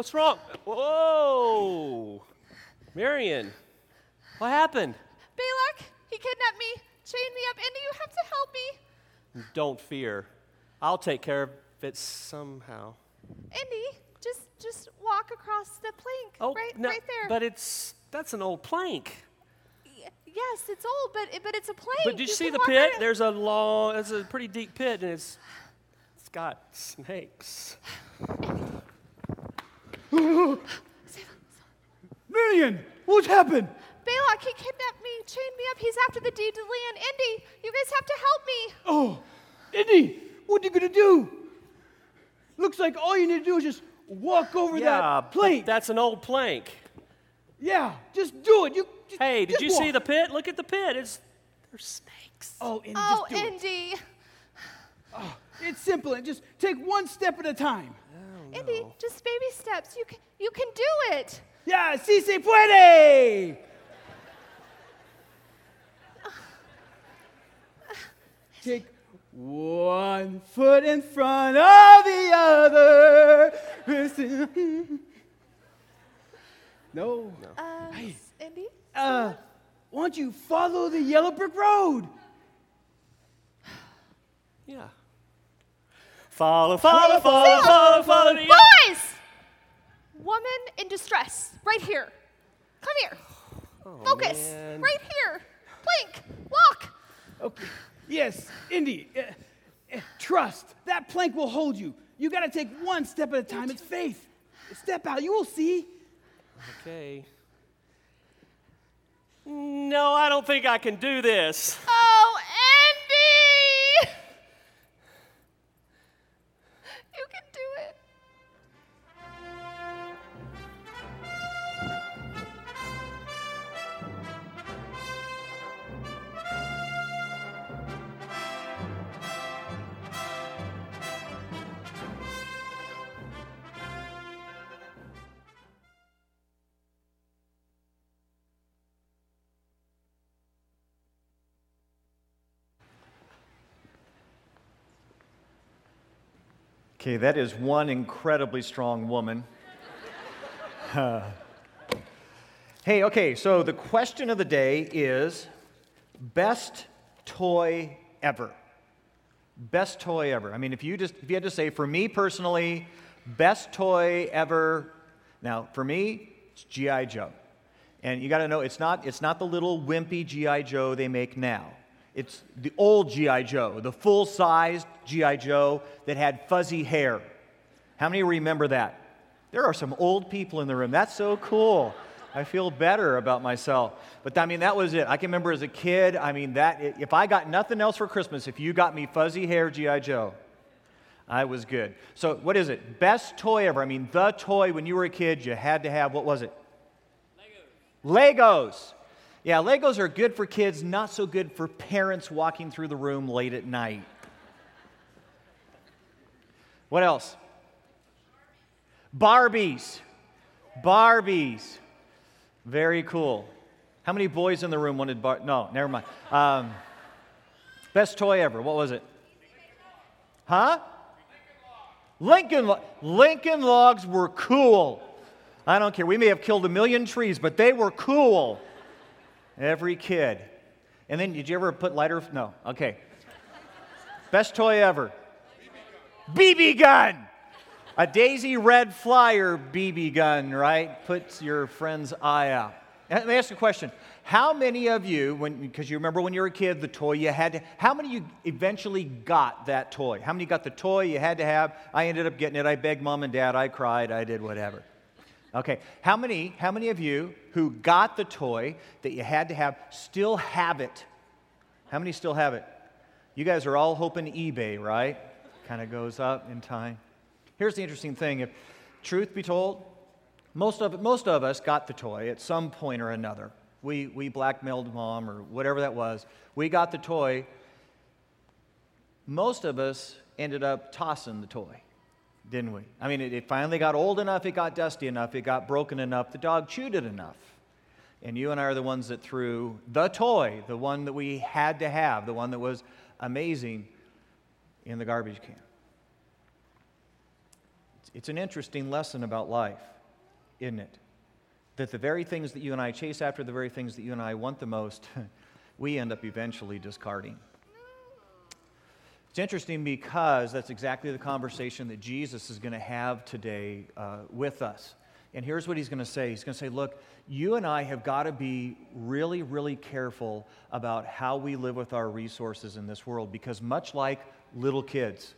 What's wrong? Whoa! Marion, what happened? Balak, he kidnapped me, chained me up. Indy, you have to help me. Don't fear. I'll take care of it somehow. Indy, just just walk across the plank. Oh, right, no, right there. But it's that's an old plank. Y- yes, it's old, but it, but it's a plank. But did you, see the pit? right- There's a long, it's a pretty deep pit, and it's it's got snakes. Marion, what's happened? Balak, he kidnapped me, chained me up. He's after the deed to Leon. Indy, you guys have to help me. Oh, Indy, what are you gonna do? Looks like all you need to do is just walk over yeah, that but plank. that's an old plank. yeah, just do it. You. Just, Hey, did just you see the pit? Look at the pit. It's there's snakes. Oh, Indy, Oh, just do it. Indy. Oh, it's simple. And just take one step at a time. Indy, just baby steps. You can, you can do it. Yeah, si se puede. Take one foot in front of the other. No. Uh, s- Indy? Uh, why don't you follow the yellow brick road? Follow, follow, follow, follow, follow. the- Boys! Woman in distress, right here. Come here. Focus. Oh, man. Right here. Blink. Walk. Okay. Yes, Indy. uh, uh, trust. That plank will hold you. You got to take one step at a time. It's faith. Step out. You will see. Okay. No, I don't think I can do this. Oh, Okay, that is one incredibly strong woman. Uh, hey, okay, so the question of the day is best toy ever. Best toy ever. I mean, if you just if you had to say for me personally, best toy ever. Now, for me, it's GI Joe. And you got to know it's not it's not the little wimpy GI Joe they make now. It's the old GI Joe, the full-sized GI Joe that had fuzzy hair. How many remember that? There are some old people in the room. That's so cool. I feel better about myself. But I mean, that was it. I can remember as a kid, I mean, that if I got nothing else for Christmas, if you got me fuzzy hair G.I. Joe, I was good. So, what is it? Best toy ever. I mean, the toy when you were a kid you had to have. What was it? Legos. Legos. Yeah, Legos are good for kids, not so good for parents walking through the room late at night. What else? Barbies. Barbies. Very cool. How many boys in the room wanted bar? No, never mind. Um, best toy ever. What was it? Huh? Lincoln. Lincoln logs were cool. I don't care. We may have killed a million trees, but they were cool. Every kid. And then, did you ever put lighter? No. Okay. Best toy ever. BB gun. A Daisy Red Ryder BB gun, right? Puts your friend's eye out. Let me ask you a question. How many of you, because you remember when you were a kid, the toy you had to, how many you eventually got that toy? How many got the toy you had to have? I ended up getting it. I begged mom and dad. I cried. I did whatever. Okay. How many, how many of you who got the toy that you had to have still have it? How many still have it? You guys are all hoping eBay, right? Kind of goes up in time. Here's the interesting thing. If truth be told, most of, most of us got the toy at some point or another. We, we blackmailed mom or whatever that was. We got the toy. Most of us ended up tossing the toy, didn't we? I mean, it, it finally got old enough, it got dusty enough, it got broken enough, the dog chewed it enough. And you and I are the ones that threw the toy, the one that we had to have, the one that was amazing, in the garbage can. It's an interesting lesson about life, isn't it? That the very things that you and I chase after, the very things that you and I want the most, we end up eventually discarding. It's interesting because that's exactly the conversation that Jesus is going to have today uh, with us. And here's what he's going to say He's going to say, Look, you and I have got to be really, really careful about how we live with our resources in this world because, much like little kids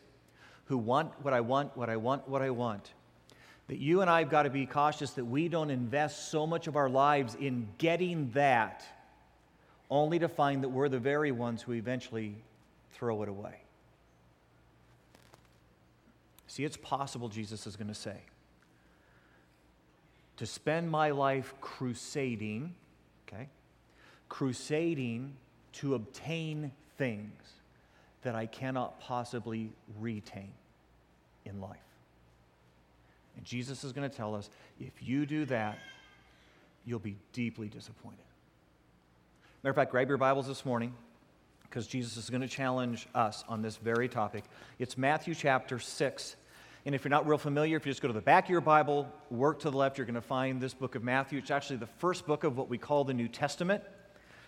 who want what I want, what I want, what I want, that you and I have got to be cautious that we don't invest so much of our lives in getting that only to find that we're the very ones who eventually throw it away. See, it's possible, Jesus is going to say, to spend my life crusading, okay, crusading to obtain things that I cannot possibly retain in life. And Jesus is going to tell us if you do that, you'll be deeply disappointed. Matter of fact, grab your Bibles this morning because Jesus is going to challenge us on this very topic. It's Matthew chapter 6. And if you're not real familiar, if you just go to the back of your Bible, work to the left, you're going to find this book of Matthew. It's actually the first book of what we call the New Testament.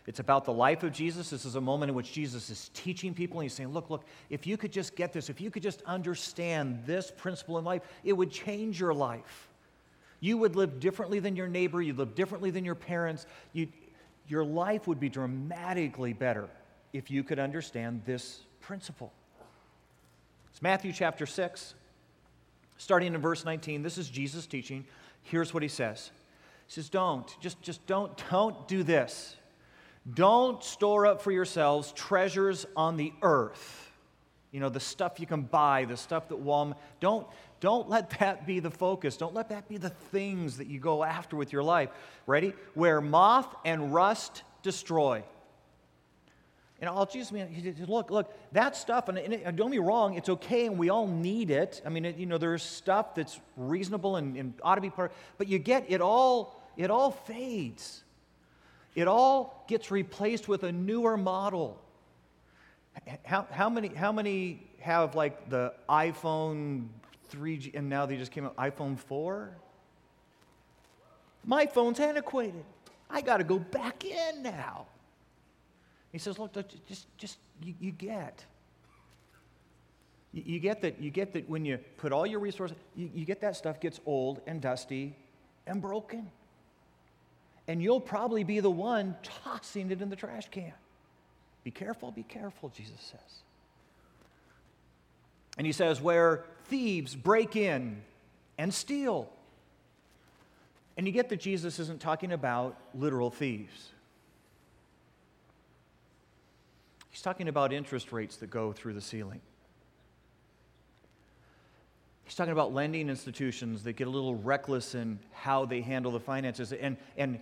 It's about the life of Jesus. This is a moment in which Jesus is teaching people, and he's saying, Look, look, if you could just get this, if you could just understand this principle in life, it would change your life. You would live differently than your neighbor, you'd live differently than your parents. You'd, your life would be dramatically better if you could understand this principle. It's Matthew chapter 6, starting in verse 19. This is Jesus teaching. Here's what he says. He says, Don't, just, just don't, don't do this. Don't store up for yourselves treasures on the earth. You know, the stuff you can buy, the stuff that Walmart. Don't, don't let that be the focus. Don't let that be the things that you go after with your life. Ready? Where moth and rust destroy. And all Jesus, man, look, look, that stuff, and, and, don't be wrong, it's okay and we all need it. I mean, it, you know, there's stuff that's reasonable and, and ought to be part, but you get it all, it all fades. It all gets replaced with a newer model. How, how, many, how many have like the iPhone 3G and now they just came out iPhone 4? My phone's antiquated. I got to go back in now. He says, look, just, just you, you get. You, you, get that, you get that when you put all your resources, you, you get that stuff gets old and dusty and broken and you'll probably be the one tossing it in the trash can. Be careful, be careful, Jesus says. And he says, where thieves break in and steal. And you get that Jesus isn't talking about literal thieves. He's talking about interest rates that go through the ceiling. He's talking about lending institutions that get a little reckless in how they handle the finances and, and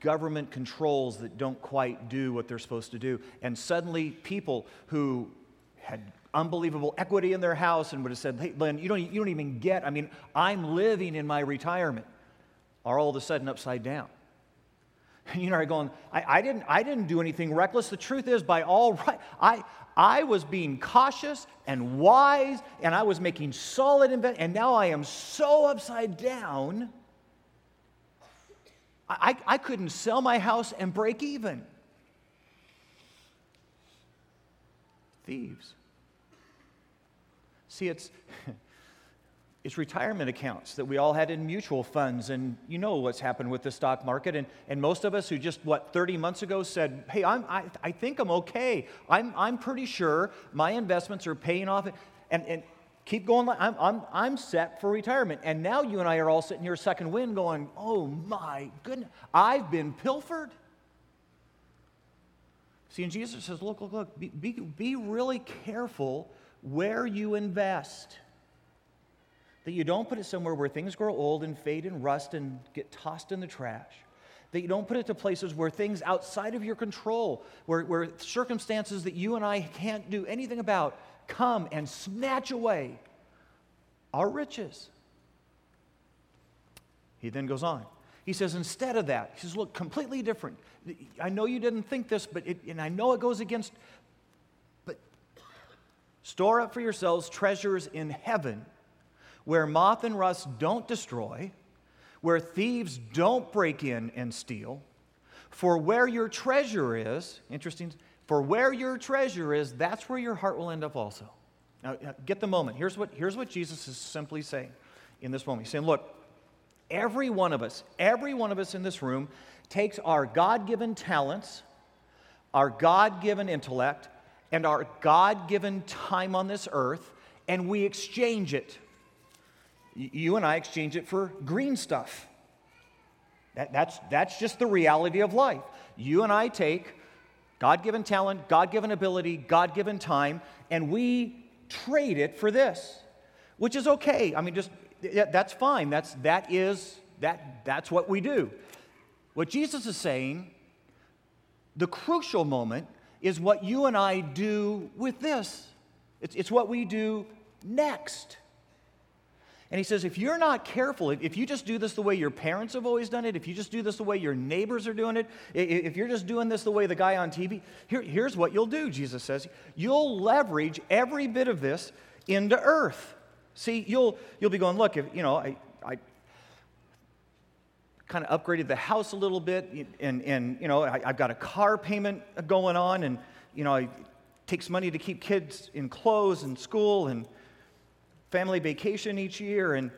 government controls that don't quite do what they're supposed to do. And suddenly, people who had unbelievable equity in their house and would have said, Hey, Lynn, you don't, you don't even get, I mean, I'm living in my retirement, are all of a sudden upside down. You know, going, I, I, didn't, I didn't do anything reckless. The truth is, by all right, I, I was being cautious and wise, and I was making solid investments, and now I am so upside down I, I couldn't sell my house and break even. Thieves. See, it's, it's retirement accounts that we all had in mutual funds, and you know what's happened with the stock market. And, and most of us who just, what, 30 months ago said, hey, I'm, I, I think I'm okay. I'm, I'm pretty sure my investments are paying off. And, and keep going. I'm, I'm, I'm set for retirement. And now you and I are all sitting here second wind going, oh my goodness, I've been pilfered. See, and Jesus says, look, look, look, be, be, be really careful where you invest. That you don't put it somewhere where things grow old and fade and rust and get tossed in the trash. That you don't put it to places where things outside of your control, where, where circumstances that you and I can't do anything about, come and snatch away our riches. He then goes on. He says, instead of that, he says, look, completely different. I know you didn't think this, but it, and I know it goes against, but store up for yourselves treasures in heaven where moth and rust don't destroy, where thieves don't break in and steal. For where your treasure is, interesting, for where your treasure is, that's where your heart will end up also. Now, get the moment. Here's what, here's what Jesus is simply saying in this moment. He's saying, Look, every one of us, every one of us in this room takes our God given talents, our God given intellect, and our God given time on this earth, and we exchange it. You and I exchange it for green stuff. That, that's, that's just the reality of life. You and I take God given talent, God given ability, God given time, and we trade it for this, which is okay. I mean, just that's fine. That's, that is, that, that's what we do. What Jesus is saying, the crucial moment is what you and I do with this. It's, it's what we do next. And he says, if you're not careful, if you just do this the way your parents have always done it, if you just do this the way your neighbors are doing it, if you're just doing this the way the guy on TV, here, here's what you'll do, Jesus says. You'll leverage every bit of this into earth. See, you'll, you'll be going, look, if, you know, I, I kind of upgraded the house a little bit, and, and you know, I, have got a car payment going on, and, you know, it takes money to keep kids in clothes and school, and family vacation each year. And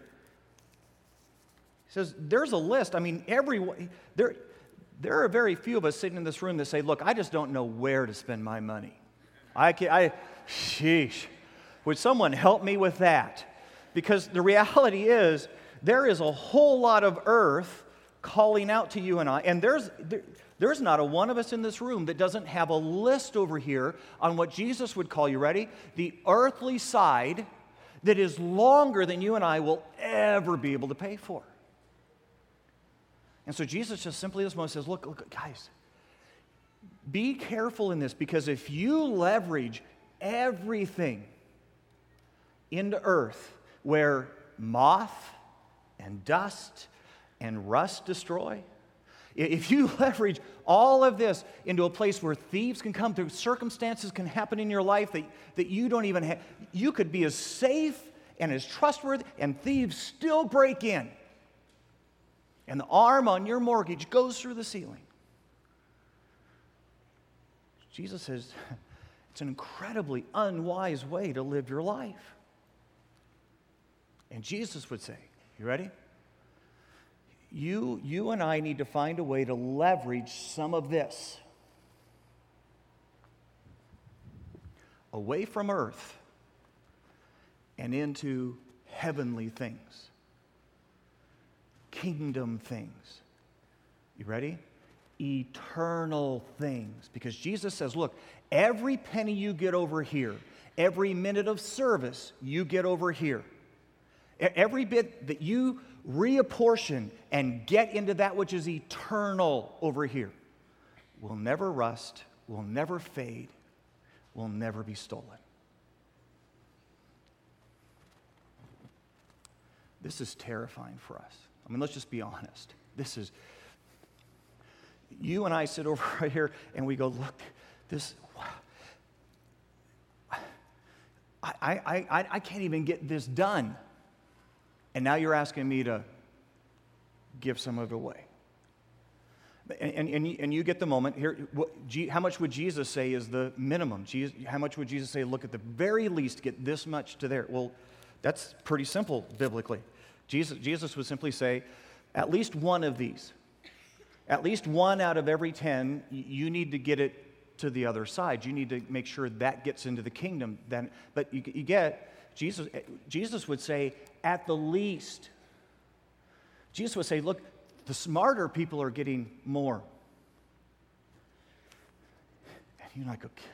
he says, There's a list. I mean, every, there, there are very few of us sitting in this room that say, Look, I just don't know where to spend my money. I can I, sheesh. Would someone help me with that? Because the reality is, there is a whole lot of earth calling out to you and I, and there's, there, there's not a one of us in this room that doesn't have a list over here on what Jesus would call you ready? The earthly side that is longer than you and I will ever be able to pay for. And so Jesus just simply this moment says, look, look, guys, be careful in this because if you leverage everything into earth where moth and dust and rust destroy, if you leverage all of this into a place where thieves can come through, circumstances can happen in your life that, that you don't even have, you could be as safe and as trustworthy, and thieves still break in. And the ARM on your mortgage goes through the ceiling. Jesus says it's an incredibly unwise way to live your life. And Jesus would say, You ready? You, you and I need to find a way to leverage some of this away from earth and into heavenly things, kingdom things. You ready? Eternal things. Because Jesus says, look, every penny you get over here, every minute of service you get over here, every bit that you reapportion and get into that which is eternal over here will never rust, will never fade, will never be stolen. This is terrifying for us. I mean, let's just be honest. This is, you and I sit over right here and we go, look, this, I, I, I, I can't even get this done. And now you're asking me to give some of it away. And, and, and, you, get the moment here. What, how much would Jesus say is the minimum? Jesus, how much would Jesus say, look, at the very least, get this much to there? Well, that's pretty simple biblically. Jesus, Jesus would simply say, at least one of these, at least one out of every 10, you need to get it to the other side. You need to make sure that gets into the kingdom. Then, but you, you get, Jesus, eh, Jesus would say, at the least. Jesus would say, look, the smarter people are getting more. And you and I go, kill.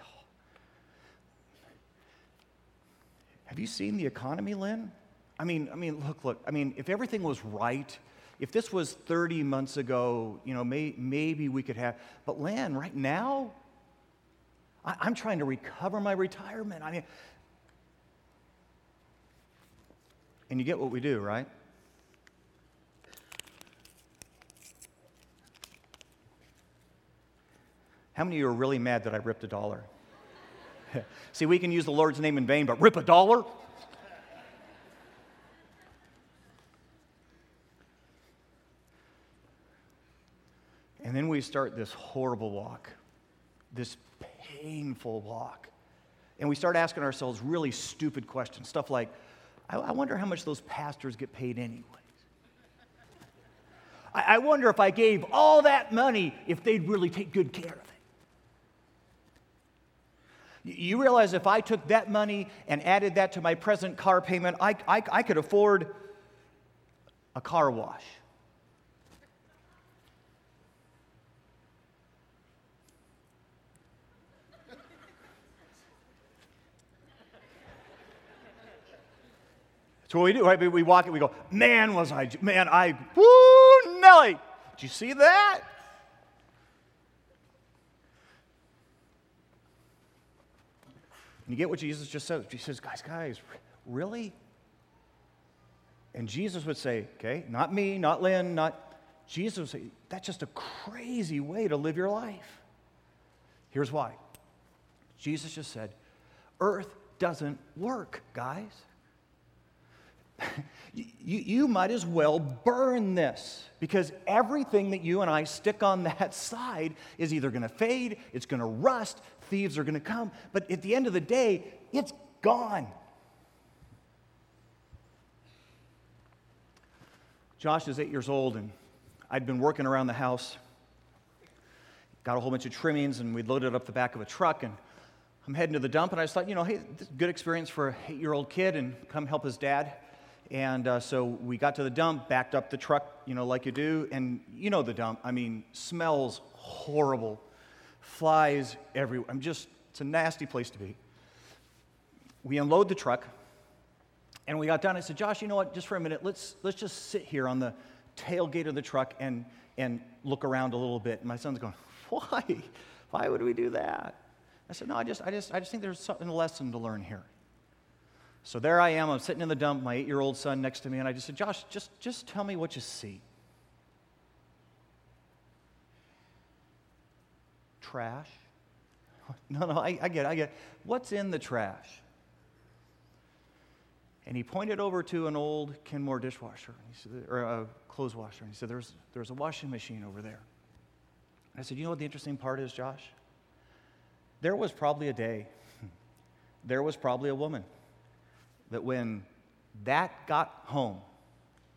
Have you seen the economy, Lynn? I mean, I mean, look, look. I mean, if everything was right, if this was 30 months ago, you know, may, maybe we could have. But Lynn, right now, I, I'm trying to recover my retirement. I mean, And you get what we do, right? How many of you are really mad that I ripped a dollar? See, we can use the Lord's name in vain, but rip a dollar? And then we start this horrible walk, this painful walk. And we start asking ourselves really stupid questions, stuff like, I, I wonder how much those pastors get paid anyway. I, I wonder if I gave all that money if they'd really take good care of it. You realize if I took that money and added that to my present car payment, I, I, I could afford a car wash. That's what we do, right? We walk it, we go, man, was I, man, I, woo, Nelly, did you see that? And you get what Jesus just said. He says, guys, guys, really? And Jesus would say, okay, not me, not Lynn, not, Jesus would say, that's just a crazy way to live your life. Here's why. Jesus just said, earth doesn't work, guys you, you might as well burn this because everything that you and I stick on that side is either going to fade, it's going to rust, thieves are going to come, but at the end of the day, it's gone. Josh is eight years old, and I'd been working around the house. Got a whole bunch of trimmings, and we loaded up the back of a truck, and I'm heading to the dump, and I just thought, you know, hey, good experience for an eight year old kid, and come help his dad. And uh, so we got to the dump, backed up the truck, you know, like you do. And you know the dump. I mean, smells horrible, flies everywhere. I'm just, it's a nasty place to be. We unload the truck, and we got done. I said, Josh, you know what? Just for a minute, let's, let's just sit here on the tailgate of the truck and, and look around a little bit. And my son's going, Why? Why would we do that? I said, No, I just, I just, I just think there's something, a lesson to learn here. So there I am, I'm sitting in the dump, my eight year old son next to me, and I just said, Josh, just, just tell me what you see. Trash? No, no, I, I get it, I get it. What's in the trash? And he pointed over to an old Kenmore dishwasher, he said, or a clothes washer, and he said, there's, there's a washing machine over there. I said, You know what the interesting part is, Josh? There was probably a day, there was probably a woman that when that got home,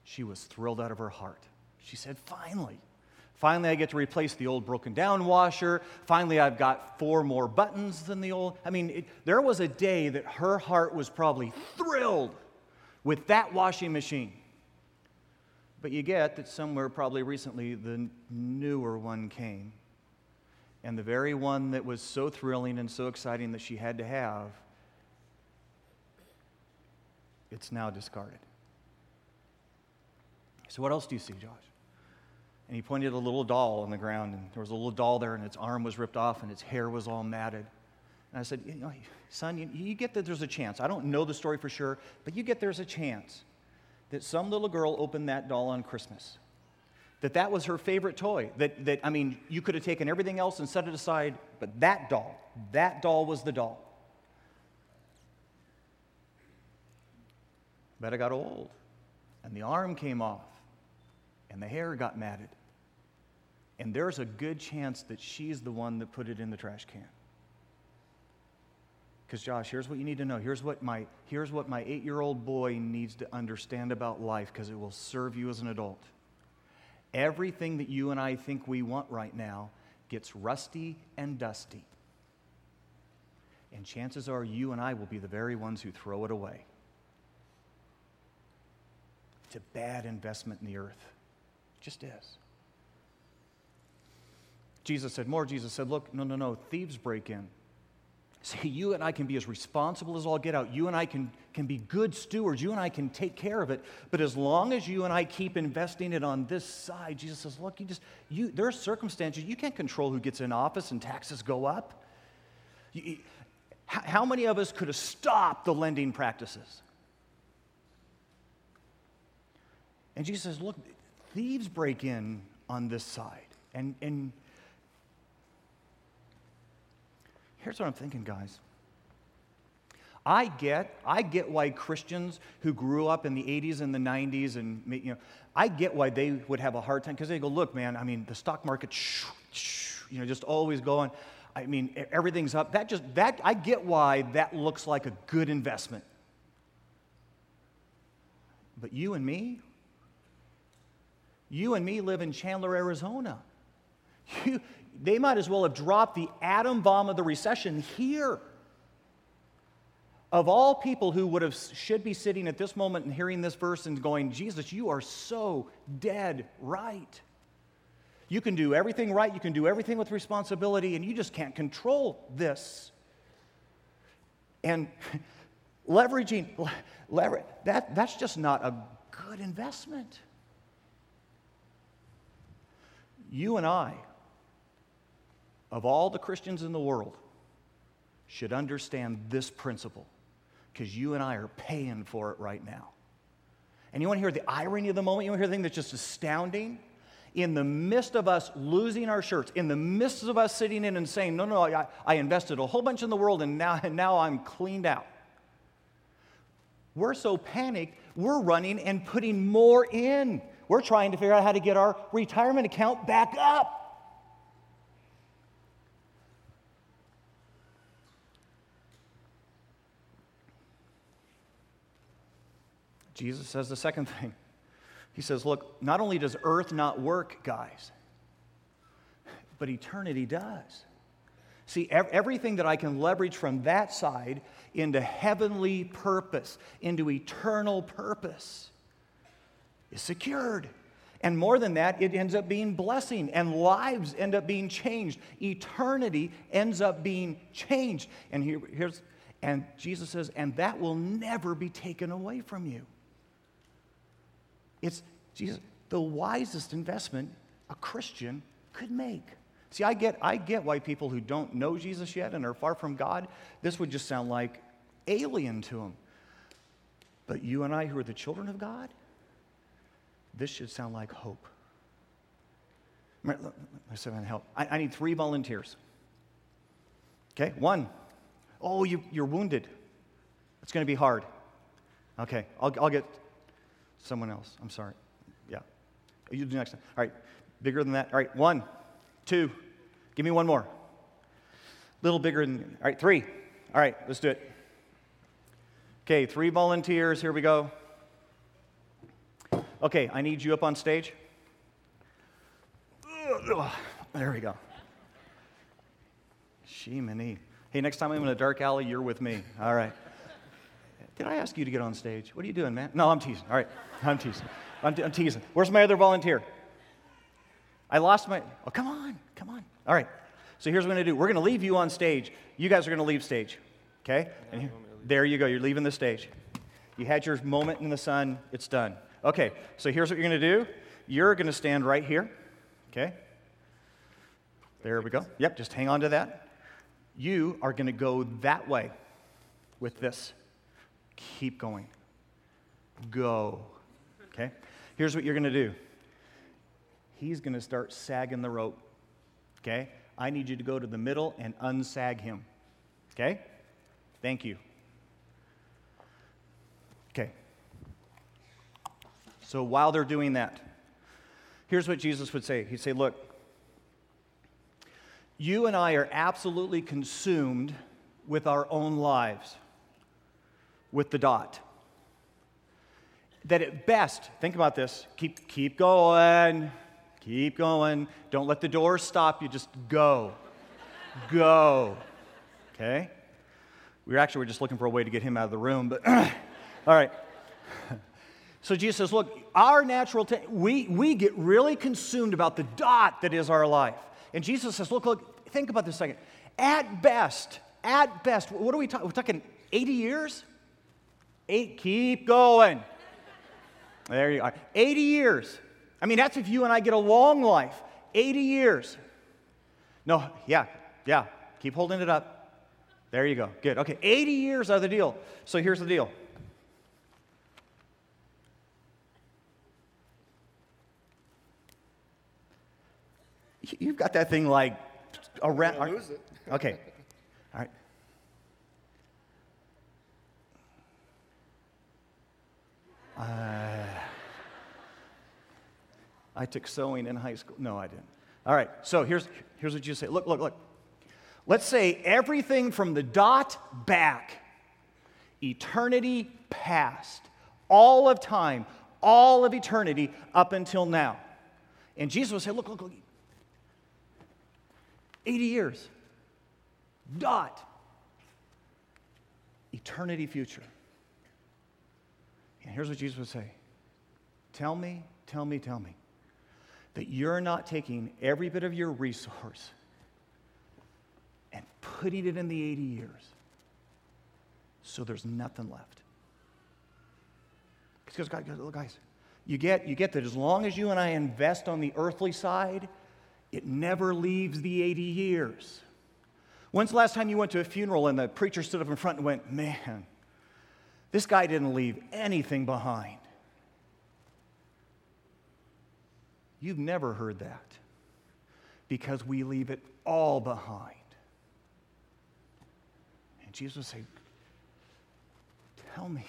she was thrilled out of her heart. She said, Finally, finally, I get to replace the old broken down washer. Finally, I've got four more buttons than the old. I mean, it, there was a day that her heart was probably thrilled with that washing machine. But you get that somewhere probably recently the newer one came. And the very one that was so thrilling and so exciting that she had to have it's now discarded. So, what else do you see, Josh? And he pointed at a little doll on the ground, and there was a little doll there, and its arm was ripped off, and its hair was all matted. And I said, you know, Son, you, you get that there's a chance. I don't know the story for sure, but you get there's a chance that some little girl opened that doll on Christmas. That that was her favorite toy. That, that, I mean, you could have taken everything else and set it aside, but that doll, that doll was the doll. But I got old, and the arm came off, and the hair got matted. And there's a good chance that she's the one that put it in the trash can. Because, Josh, here's what you need to know. Here's what my, here's what my eight year old boy needs to understand about life because it will serve you as an adult. Everything that you and I think we want right now gets rusty and dusty. And chances are you and I will be the very ones who throw it away. It's a bad investment in the earth. Just is. Jesus said more. Jesus said, Look, no, no, no, thieves break in. See, you and I can be as responsible as all get out. You and I can, can be good stewards. You and I can take care of it. But as long as you and I keep investing it on this side, Jesus says, look, you just, you, there are circumstances, you can't control who gets in office and taxes go up. You, how many of us could have stopped the lending practices? And Jesus says, Look, thieves break in on this side. And, and here's what I'm thinking, guys. I get, I get why Christians who grew up in the 80s and the 90s and you know, I get why they would have a hard time because they go, look, man, I mean, the stock market, you know, just always going. I mean, everything's up. That just that I get why that looks like a good investment. But you and me, you and me live in Chandler, Arizona. You, they might as well have dropped the atom bomb of the recession here. Of all people who would have should be sitting at this moment and hearing this verse and going, Jesus, you are so dead right. You can do everything right, you can do everything with responsibility, and you just can't control this. And leveraging, lever, that, that's just not a good investment. You and I, of all the Christians in the world, should understand this principle because you and I are paying for it right now. And you want to hear the irony of the moment? You want to hear the thing that's just astounding? In the midst of us losing our shirts, in the midst of us sitting in and saying, No, no, I, I invested a whole bunch in the world and now, and now I'm cleaned out. We're so panicked, we're running and putting more in. We're trying to figure out how to get our retirement account back up. Jesus says the second thing. He says, Look, not only does earth not work, guys, but eternity does. See, everything that I can leverage from that side into heavenly purpose, into eternal purpose, is secured. And more than that, it ends up being blessing, and lives end up being changed. Eternity ends up being changed. And here, here's, and Jesus says, and that will never be taken away from you. It's Jesus, the wisest investment a Christian could make. See, I get, I get why people who don't know Jesus yet and are far from God, this would just sound like alien to them. But you and I, who are the children of God, this should sound like hope. I can help. I, I need three volunteers. Okay, one. Oh, you, you're wounded. It's going to be hard. Okay, I'll, I'll get someone else. I'm sorry. Yeah. You do next. All right, bigger than that. All right, one, two. Give me one more. Little bigger than, all right, three. All right, let's do it. Okay, three volunteers. Here we go. Okay, I need you up on stage. There we go. Shemini. Hey, next time I'm in a dark alley, you're with me. All right. Did I ask you to get on stage? What are you doing, man? No, I'm teasing. All right, I'm teasing. I'm, I'm teasing. Where's my other volunteer? I lost my. Oh, come on, come on. All right. So here's what we're going to do. We're going to leave you on stage. You guys are going to leave stage. Okay? And here, there you go. You're leaving the stage. You had your moment in the sun. It's done. Okay. So here's what you're going to do. You're going to stand right here. Okay? There we go. Yep, just hang on to that. You are going to go that way with this. Keep going. Go. Okay? Here's what you're going to do. He's going to start sagging the rope. Okay? I need you to go to the middle and unsag him. Okay? Thank you. Okay. So while they're doing that, here's what Jesus would say He'd say, Look, you and I are absolutely consumed with our own lives, with the dot. That at best, think about this, keep, keep going, keep going. Don't let the door stop you, just go. go. Okay? We were actually we were just looking for a way to get him out of the room, but all right. So Jesus says, look, our natural, t- we, we get really consumed about the dot that is our life. And Jesus says, look, look, think about this second. At best, at best, what are we talking? We're talking 80 years? Eight, keep going. There you are. 80 years. I mean, that's if you and I get a long life. 80 years. No, yeah, yeah. Keep holding it up. There you go. Good. Okay, 80 years are the deal. So here's the deal. You've got that thing like around. Lose it. okay. All right. Uh, I took sewing in high school. No, I didn't. All right. So here's here's what you say. Look, look, look. Let's say everything from the dot back, eternity past, all of time, all of eternity up until now. And Jesus would say, Look, look, look, 80 years. Dot. Eternity future. And here's what Jesus would say Tell me, tell me, tell me that you're not taking every bit of your resource and putting it in the 80 years so there's nothing left. Because, guys, you get, you get that as long as you and I invest on the earthly side, it never leaves the 80 years. When's the last time you went to a funeral and the preacher stood up in front and went, Man, this guy didn't leave anything behind? You've never heard that because we leave it all behind. And Jesus would say, Tell me,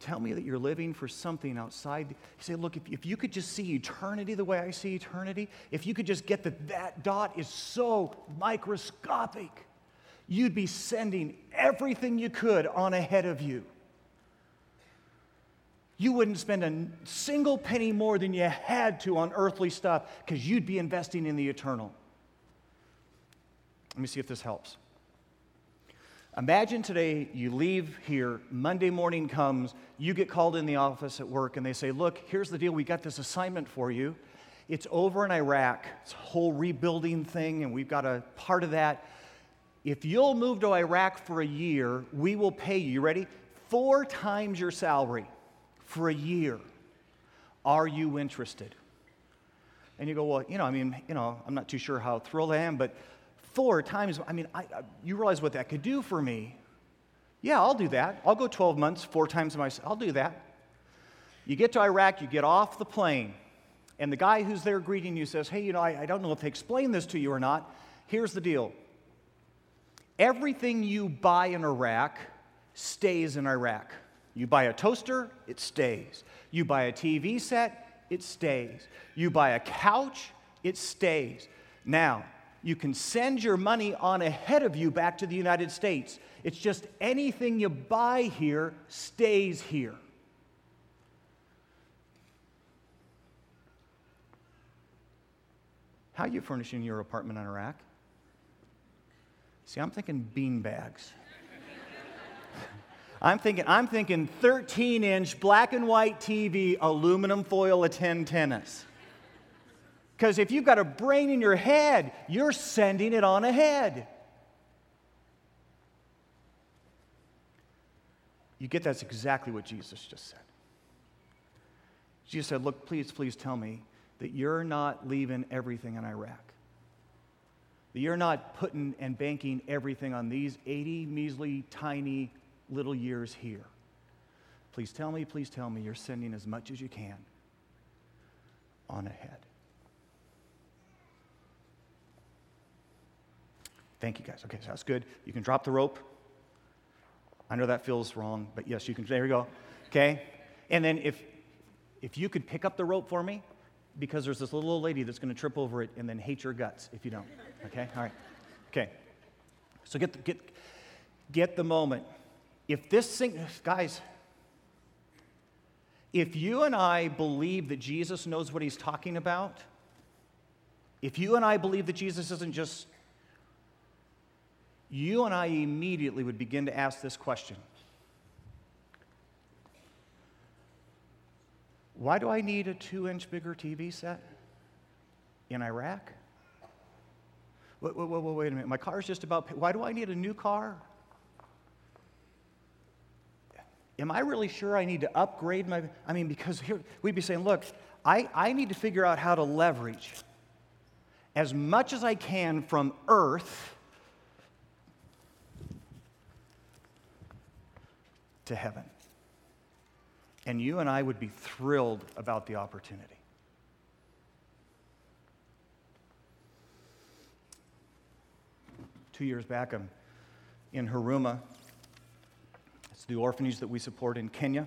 tell me that you're living for something outside. You say, Look, if, if you could just see eternity the way I see eternity, if you could just get that that dot is so microscopic, you'd be sending everything you could on ahead of you you wouldn't spend a single penny more than you had to on earthly stuff because you'd be investing in the eternal. Let me see if this helps. Imagine today you leave here, Monday morning comes, you get called in the office at work, and they say, Look, here's the deal, we got this assignment for you. It's over in Iraq, it's a whole rebuilding thing, and we've got a part of that. If you'll move to Iraq for a year, we will pay you, you ready? Four times your salary for a year. Are you interested? And you go, well, you know, I mean, you know, I'm not too sure how thrilled I am, but four times, I mean, I, I, you realize what that could do for me. Yeah, I'll do that. I'll go 12 months, four times my, I'll do that. You get to Iraq, you get off the plane, and the guy who's there greeting you says, hey, you know, I, I don't know if they explained this to you or not. Here's the deal everything you buy in Iraq stays in Iraq. You buy a toaster, it stays. You buy a TV set, it stays. You buy a couch, it stays. Now, you can send your money on ahead of you back to the United States. It's just anything you buy here stays here. How are you furnishing your apartment in Iraq? See, I'm thinking bean bags. I'm thinking, I'm thinking 13 inch black and white TV, aluminum foil antennas. Because if you've got a brain in your head, you're sending it on ahead. You get that's exactly what Jesus just said. Jesus said, Look, please, please tell me that you're not leaving everything in Iraq. That you're not putting and banking everything on these 80 measly, tiny little years here. Please tell me, please tell me you're sending as much as you can on ahead. Thank you guys. Okay, so that's good. You can drop the rope. I know that feels wrong, but yes, you can. There we go. Okay? And then if if you could pick up the rope for me, because there's this little old lady that's going to trip over it and then hate your guts if you don't. Okay? All right. Okay. So get the, get get the moment if this thing, guys, if you and I believe that Jesus knows what he's talking about, if you and I believe that Jesus isn't just, you and I immediately would begin to ask this question Why do I need a two inch bigger TV set in Iraq? Wait, wait, wait, wait a minute. My car's just about, why do I need a new car? am I really sure I need to upgrade my? I mean, because here we'd be saying, look, I, I need to figure out how to leverage as much as I can from earth to heaven. And you and I would be thrilled about the opportunity. Two years back, I'm in Haruma. It's the orphanage that we support in Kenya.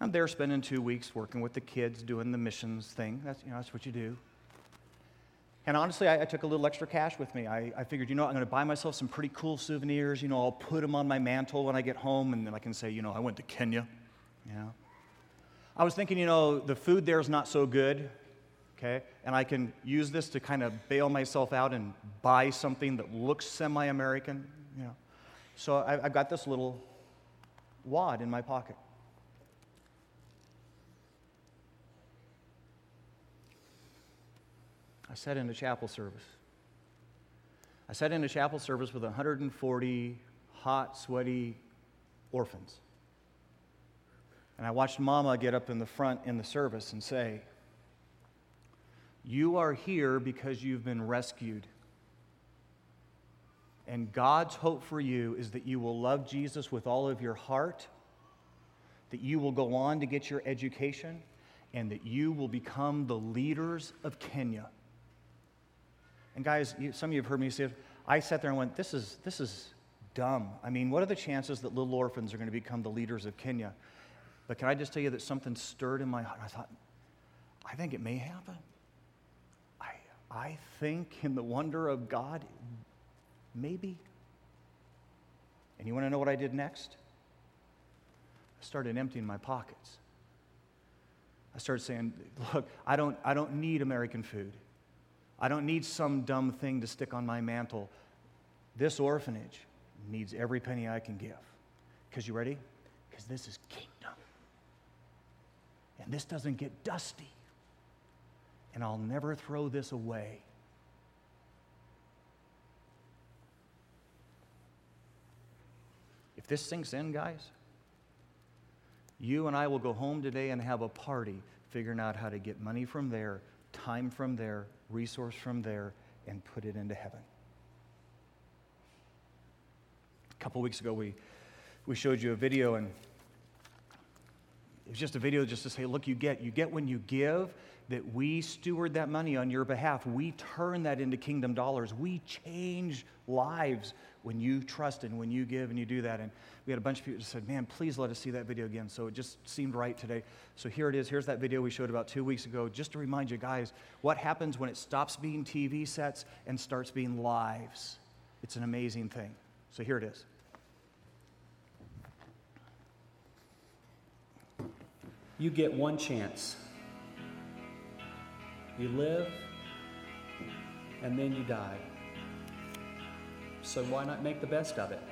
I'm there spending two weeks working with the kids, doing the missions thing. That's, you know, that's what you do. And honestly, I, I took a little extra cash with me. I, I figured, you know, I'm going to buy myself some pretty cool souvenirs. You know, I'll put them on my mantle when I get home, and then I can say, you know, I went to Kenya. You know, I was thinking, you know, the food there is not so good, okay, and I can use this to kind of bail myself out and buy something that looks semi-American. You know, so I, I've got this little wad in my pocket. I sat in a chapel service. I sat in a chapel service with 140 hot, sweaty orphans. And I watched Mama get up in the front in the service and say, You are here because you've been rescued. And God's hope for you is that you will love Jesus with all of your heart, that you will go on to get your education, and that you will become the leaders of Kenya. And guys, you, some of you have heard me say, I sat there and went, this is, this is dumb. I mean, what are the chances that little orphans are going to become the leaders of Kenya? But can I just tell you that something stirred in my heart? I thought, I think it may happen. I, I think in the wonder of God, maybe. And you want to know what I did next? I started emptying my pockets. I started saying, look, I don't, I don't need American food. I don't need some dumb thing to stick on my mantle. This orphanage needs every penny I can give. Because you ready? Because this is kingdom. And this doesn't get dusty. And I'll never throw this away. If this sinks in, guys, you and I will go home today and have a party figuring out how to get money from there, time from there, resource from there, and put it into heaven. A couple weeks ago, we, we showed you a video, and it was just a video just to say, look, you get, you get when you give, that we steward that money on your behalf. We turn that into kingdom dollars. We change lives when you trust and when you give and you do that. And we had a bunch of people that said, man, please let us see that video again. So it just seemed right today. So here it is. Here's that video we showed about two weeks ago, just to remind you guys what happens when it stops being TV sets and starts being lives. It's an amazing thing. So here it is. You get one chance. You live, and then you die. So why not make the best of it?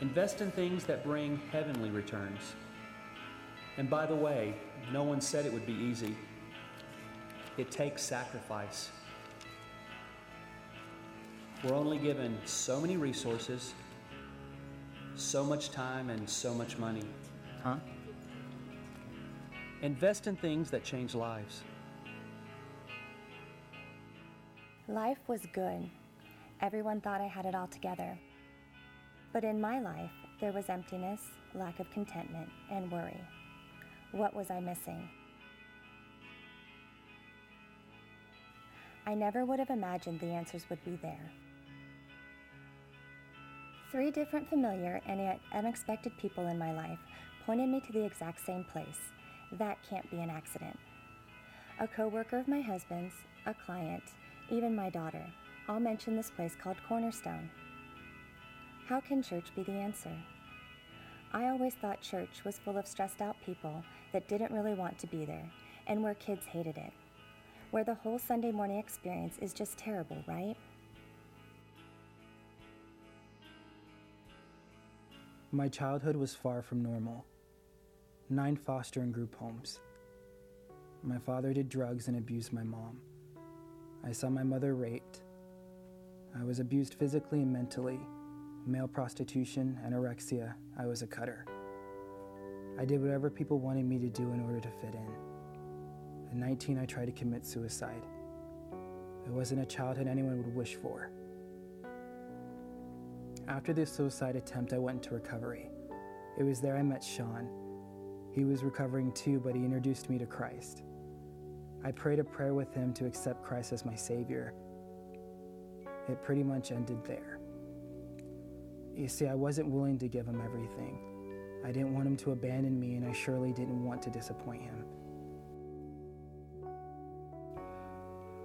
Invest in things that bring heavenly returns. And by the way, no one said it would be easy. It takes sacrifice. We're only given so many resources, so much time, and so much money. Huh? Invest in things that change lives. Life was good. Everyone thought I had it all together. But in my life, there was emptiness, lack of contentment, and worry. What was I missing? I never would have imagined the answers would be there. Three different familiar and yet unexpected people in my life pointed me to the exact same place. That can't be an accident. A coworker of my husband's, a client, even my daughter, all mention this place called Cornerstone. How can church be the answer? I always thought church was full of stressed out people that didn't really want to be there and where kids hated it. Where the whole Sunday morning experience is just terrible, right? My childhood was far from normal. Nine foster and group homes. My father did drugs and abused my mom. I saw my mother raped. I was abused physically and mentally. Male prostitution, anorexia, I was a cutter. I did whatever people wanted me to do in order to fit in. At 19, I tried to commit suicide. It wasn't a childhood anyone would wish for. After this suicide attempt, I went into recovery. It was there I met Sean. He was recovering too, but he introduced me to Christ. I prayed a prayer with him to accept Christ as my Savior. It pretty much ended there. You see, I wasn't willing to give him everything. I didn't want him to abandon me, and I surely didn't want to disappoint him.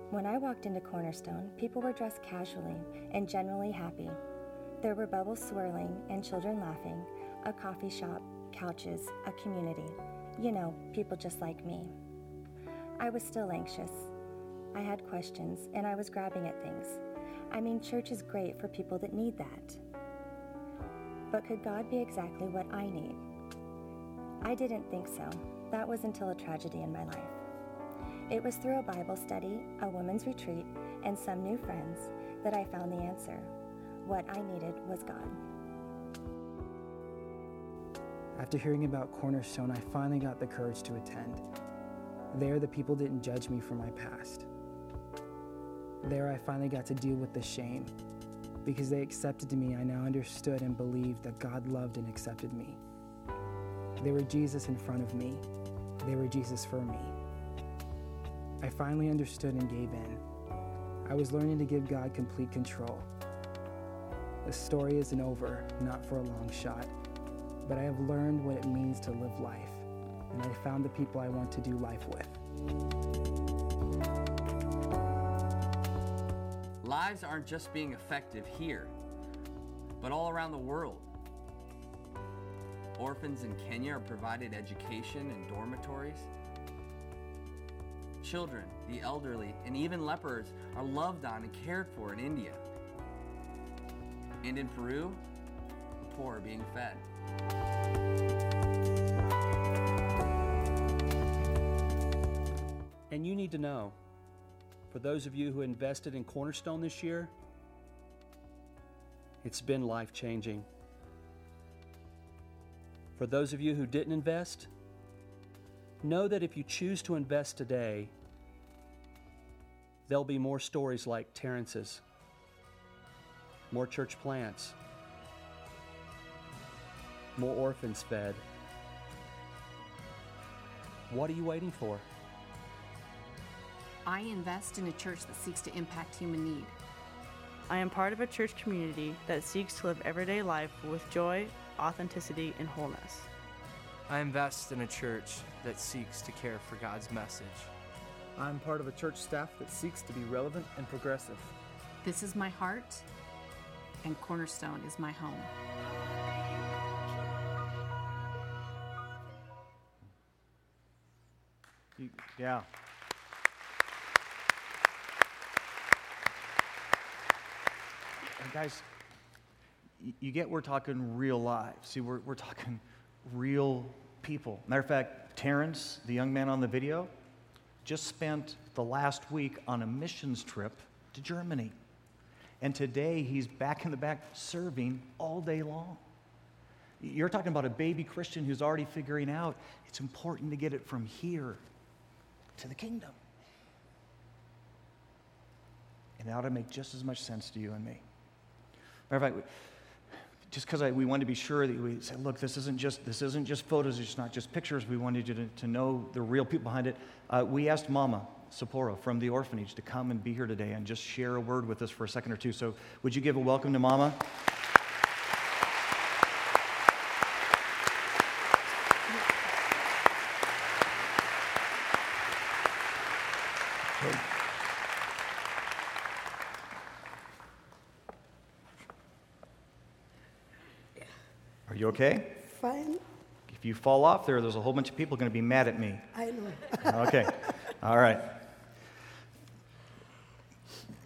When I walked into Cornerstone, people were dressed casually and generally happy. There were bubbles swirling and children laughing, a coffee shop, couches, a community. You know, people just like me. I was still anxious. I had questions, and I was grabbing at things. I mean, church is great for people that need that. But could God be exactly what I need? I didn't think so. That was until a tragedy in my life. It was through a Bible study, a women's retreat, and some new friends that I found the answer. What I needed was God. After hearing about Cornerstone, I finally got the courage to attend. There, the people didn't judge me for my past. There, I finally got to deal with the shame. Because they accepted me, I now understood and believed that God loved and accepted me. They were Jesus in front of me, they were Jesus for me. I finally understood and gave in. I was learning to give God complete control. The story isn't over, not for a long shot, but I have learned what it means to live life, and I found the people I want to do life with. Lives aren't just being effective here, but all around the world. Orphans in Kenya are provided education in dormitories. Children, the elderly, and even lepers are loved on and cared for in India. And in Peru, the poor are being fed. And you need to know for those of you who invested in Cornerstone this year, it's been life changing. For those of you who didn't invest, know that if you choose to invest today, there'll be more stories like Terrence's, more church plants, more orphans fed. What are you waiting for? I invest in a church that seeks to impact human need. I am part of a church community that seeks to live everyday life with joy, authenticity, and wholeness. I invest in a church that seeks to care for God's message. I'm part of a church staff that seeks to be relevant and progressive. This is my heart, and Cornerstone is my home. Yeah. And guys, you get we're talking real lives. See, we're, we're talking real people. Matter of fact, Terrence, the young man on the video, just spent the last week on a missions trip to Germany. And today he's back in the back serving all day long. You're talking about a baby Christian who's already figuring out it's important to get it from here to the kingdom. And it ought to make just as much sense to you and me. Matter of fact, just because we wanted to be sure that we said, look, this isn't just this isn't just photos, it's not just pictures. We wanted you to, to know the real people behind it. Uh, we asked Mama Sapporo from the orphanage to come and be here today and just share a word with us for a second or two. So, would you give a welcome to Mama? Are you okay? Fine. If you fall off there, there's a whole bunch of people going to be mad at me. I know. Okay. All right.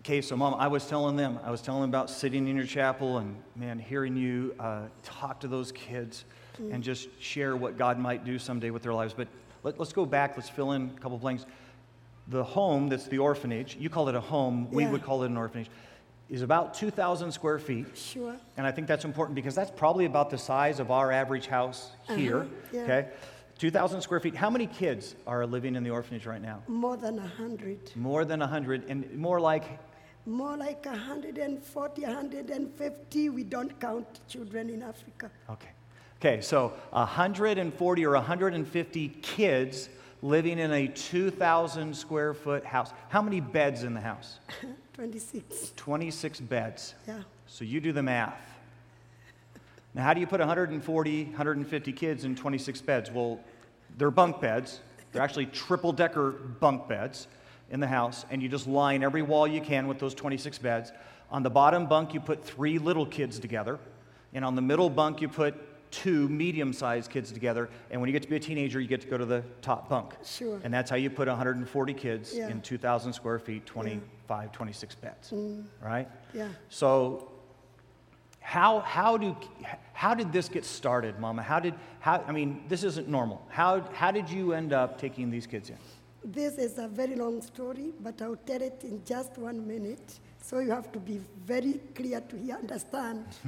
Okay, so mom, I was telling them, I was telling them about sitting in your chapel and man, hearing you uh, talk to those kids Mm. and just share what God might do someday with their lives. But let, us go back, let's fill in a couple blanks. The home, that's the orphanage, you call it a home, we Yeah. would call it an orphanage, is about 2,000 square feet. Sure. And I think that's important because that's probably about the size of our average house here. Uh-huh, yeah. Okay? 2,000 square feet. How many kids are living in the orphanage right now? More than a hundred. More than 100, and more like, More like a hundred and forty, hundred and fifty. We don't count children in Africa. okay. Okay, so 140 or 150 kids living in a 2,000 square foot house. How many beds in the house? 26. 26 beds. Yeah. So you do the math. Now, how do you put 140, 150 kids in 26 beds? Well, they're bunk beds. They're actually triple decker bunk beds in the house, and you just line every wall you can with those 26 beds. On the bottom bunk, you put three little kids together, and on the middle bunk, you put two medium sized kids together. And when you get to be a teenager, you get to go to the top bunk. Sure. And that's how you put 140 kids Yeah. in 2,000 square feet, 25, 26 beds, Mm. right? Yeah. So, how, how, do, how did this get started, Mama? How did, how, I mean, this isn't normal. How, how did you end up taking these kids in? This is a very long story, but I'll tell it in just one minute. So you have to be very clear to hear, understand.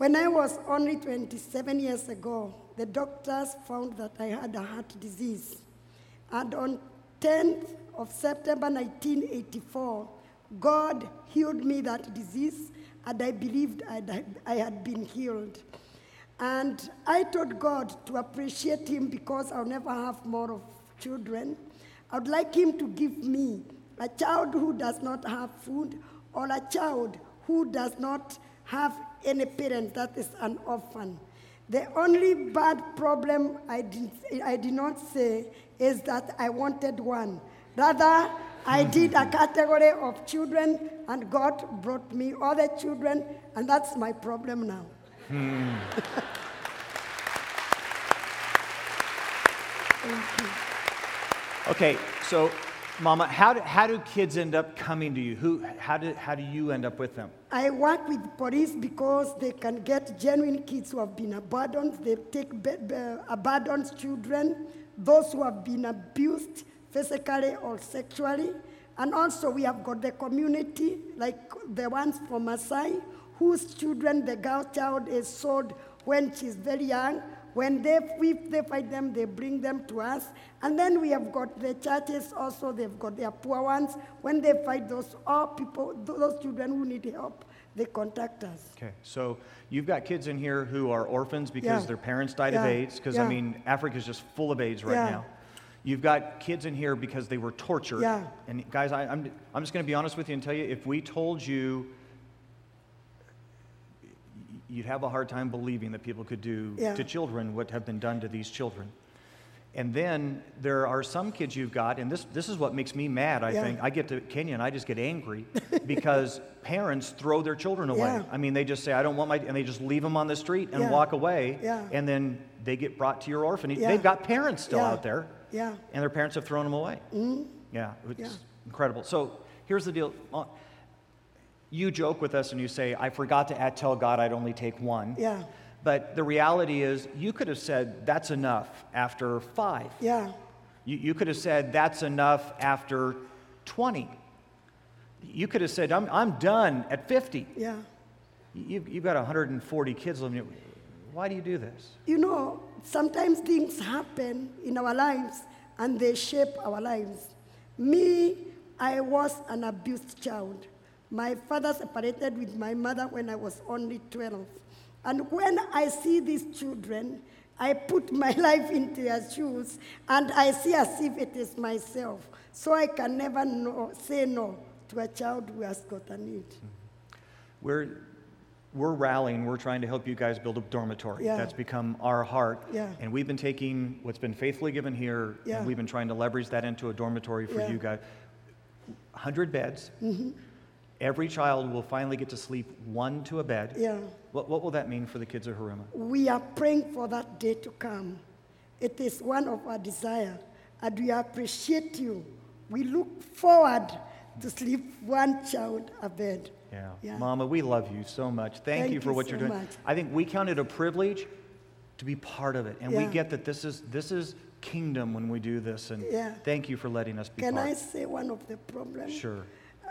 when I was only 27 years ago, the doctors found that I had a heart disease. And on 10th of September 1984, God healed me that disease, and I believed I'd, I had been healed. And I told God to appreciate Him because I'll never have more of children. I would like Him to give me a child who does not have food or a child who does not have any parent that is an orphan. The only bad problem I did, I did not say is that I wanted one. Rather, I did a category of children, and God brought me other children, and that's my problem now. Hmm. Okay, so, Mama, how do, how do kids end up coming to you? Who, how, do, how do you end up with them? I work with police because they can get genuine kids who have been abandoned. They take be- be- abandoned children, those who have been abused physically or sexually. And also, we have got the community, like the ones from Masai, whose children, the girl child, is sold when she's very young. When they, if they find them, they bring them to us. And then we have got the churches also, they've got their poor ones. When they find those all people, those children who need help, they contact us. Okay, so you've got kids in here who are orphans because Yeah. their parents died Yeah. of AIDS, because I Yeah. mean, Africa's just full of AIDS right Yeah. now. You've got kids in here because they were tortured. Yeah. And guys, I, I'm, I'm just going to be honest with you and tell you if we told you, you'd have a hard time believing that people could do Yeah. to children what have been done to these children. And then there are some kids you've got, and this, this is what makes me mad, I Yeah. think. I get to Kenya and I just get angry because parents throw their children away. Yeah. I mean, they just say, I don't want my, and they just leave them on the street and Yeah. walk away. Yeah. And then they get brought to your orphanage. They've got parents still out there, Yeah. and their parents have thrown them away. Mhm. Yeah, it's Yeah. incredible. So here's the deal. You joke with us and you say, I forgot to add, tell God I'd only take one. Yeah. But the reality is, you could have said, that's enough after five. Yeah. You, you could have said, that's enough after 20. You could have said, I'm, I'm done at 50. Yeah. You've, you've got 140 kids living. Why do you do this? You know, sometimes things happen in our lives and they shape our lives. Me, I was an abused child. My father separated with my mother when I was only 12. And when I see these children, I put my life into their shoes and I see as if it is myself. So I can never know, say no to a child who has got a need. We're, we're rallying, we're trying to help you guys build a dormitory. Yeah. That's become our heart. Yeah. And we've been taking what's been faithfully given here, Yeah. and we've been trying to leverage that into a dormitory for you guys. 100 beds. Mhm. Every child will finally get to sleep one to a bed. Yeah. What, what will that mean for the kids of Haruma? We are praying for that day to come. It is one of our desire, and we appreciate you. We look forward to sleep one child a bed. Yeah. Yeah. Mama, we love you so much. Thank, Thank you for what so you're doing. much. I think we count it a privilege to be part of it. And we get that this is this is kingdom when we do this. And Yeah. thank you for letting us be Can part. I say one of the problems? Sure.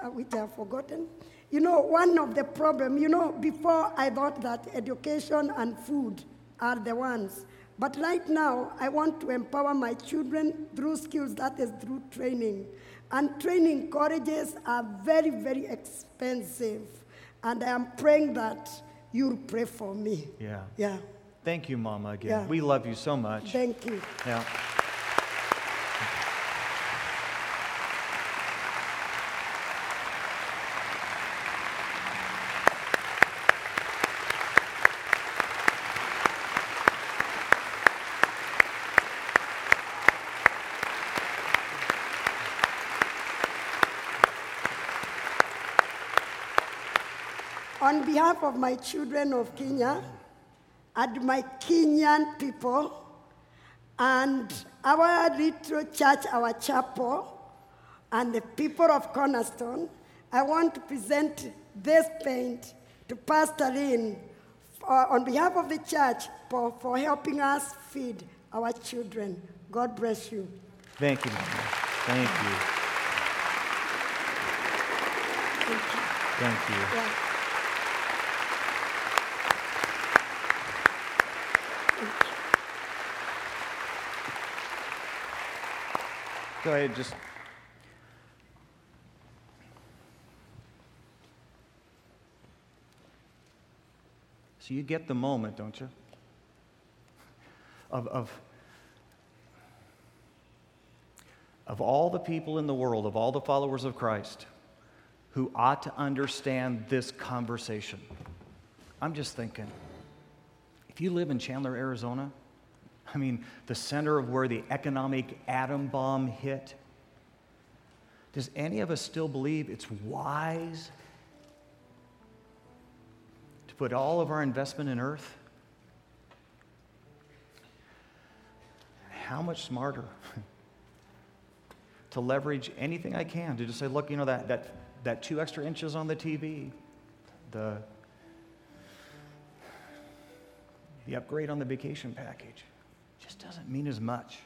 Uh, which I've forgotten. You know, one of the problem, you know, before I thought that education and food are the ones. But right now, I want to empower my children through skills, that is through training. And training colleges are very, very expensive. And I am praying that you'll pray for me. Yeah. Yeah. Thank you, Mama, again. Yeah. We love you so much. Thank you. Yeah. On behalf of my children of Kenya and my Kenyan people and our little church, our chapel, and the people of Cornerstone, I want to present this paint to Pastor Lynn for, on behalf of the church for, for helping us feed our children. God bless you. Thank you, Mama. Thank you. Thank you. Yeah. Go ahead, just. So you get the moment, don't you? Of, of, of all the people in the world, of all the followers of Christ, who ought to understand this conversation. I'm just thinking, if you live in Chandler, Arizona, I mean, the center of where the economic atom bomb hit, does any of us still believe it's wise to put all of our investment in earth? How much smarter to leverage anything I can to just say, look, you know, that, that, that two extra inches on the TV, the, the upgrade on the vacation package, just doesn't mean as much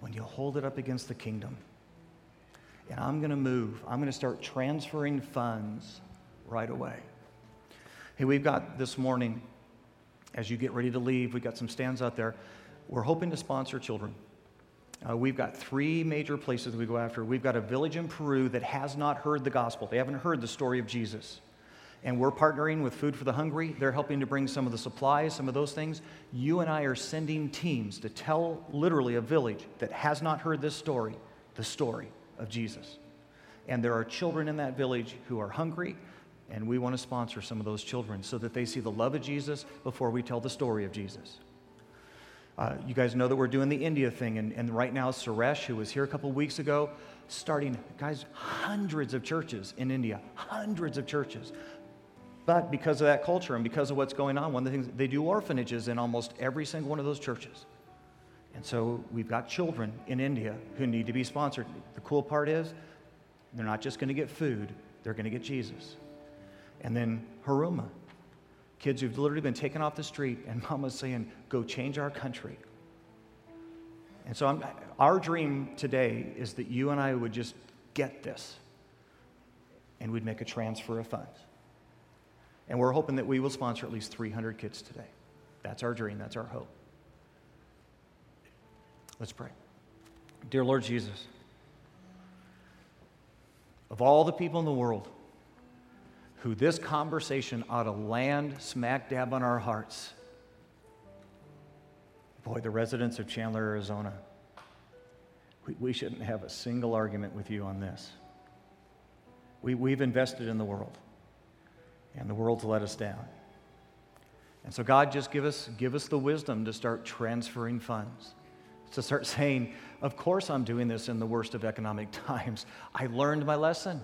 when you hold it up against the kingdom. And I'm going to move, I'm going to start transferring funds right away. Hey, we've got this morning, as you get ready to leave, we've got some stands out there. We're hoping to sponsor children. Uh, we've got three major places we go after. We've got a village in Peru that has not heard the gospel, they haven't heard the story of Jesus. And we're partnering with Food for the Hungry. They're helping to bring some of the supplies, some of those things. You and I are sending teams to tell literally a village that has not heard this story, the story of Jesus. And there are children in that village who are hungry, and we want to sponsor some of those children so that they see the love of Jesus before we tell the story of Jesus. Uh, you guys know that we're doing the India thing, and, and right now, Suresh, who was here a couple weeks ago, starting, guys, hundreds of churches in India, hundreds of churches. But because of that culture and because of what's going on, one of the things, they do orphanages in almost every single one of those churches. And so we've got children in India who need to be sponsored. The cool part is, they're not just going to get food, they're going to get Jesus. And then Haruma, kids who've literally been taken off the street, and mama's saying, Go change our country. And so I'm, our dream today is that you and I would just get this and we'd make a transfer of funds. And we're hoping that we will sponsor at least 300 kids today. That's our dream, that's our hope. Let's pray. Dear Lord Jesus, of all the people in the world who this conversation ought to land smack dab on our hearts, boy, the residents of Chandler, Arizona, we, we shouldn't have a single argument with you on this. We, we've invested in the world, and the world's let us down. And so, God, just give us, give us the wisdom to start transferring funds, to start saying, Of course, I'm doing this in the worst of economic times. I learned my lesson.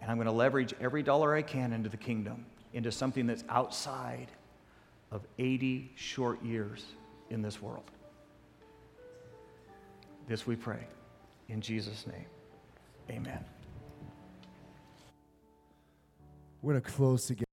And I'm going to leverage every dollar I can into the kingdom, into something that's outside of 80 short years in this world. This we pray. In Jesus' name, amen. We're going to close together.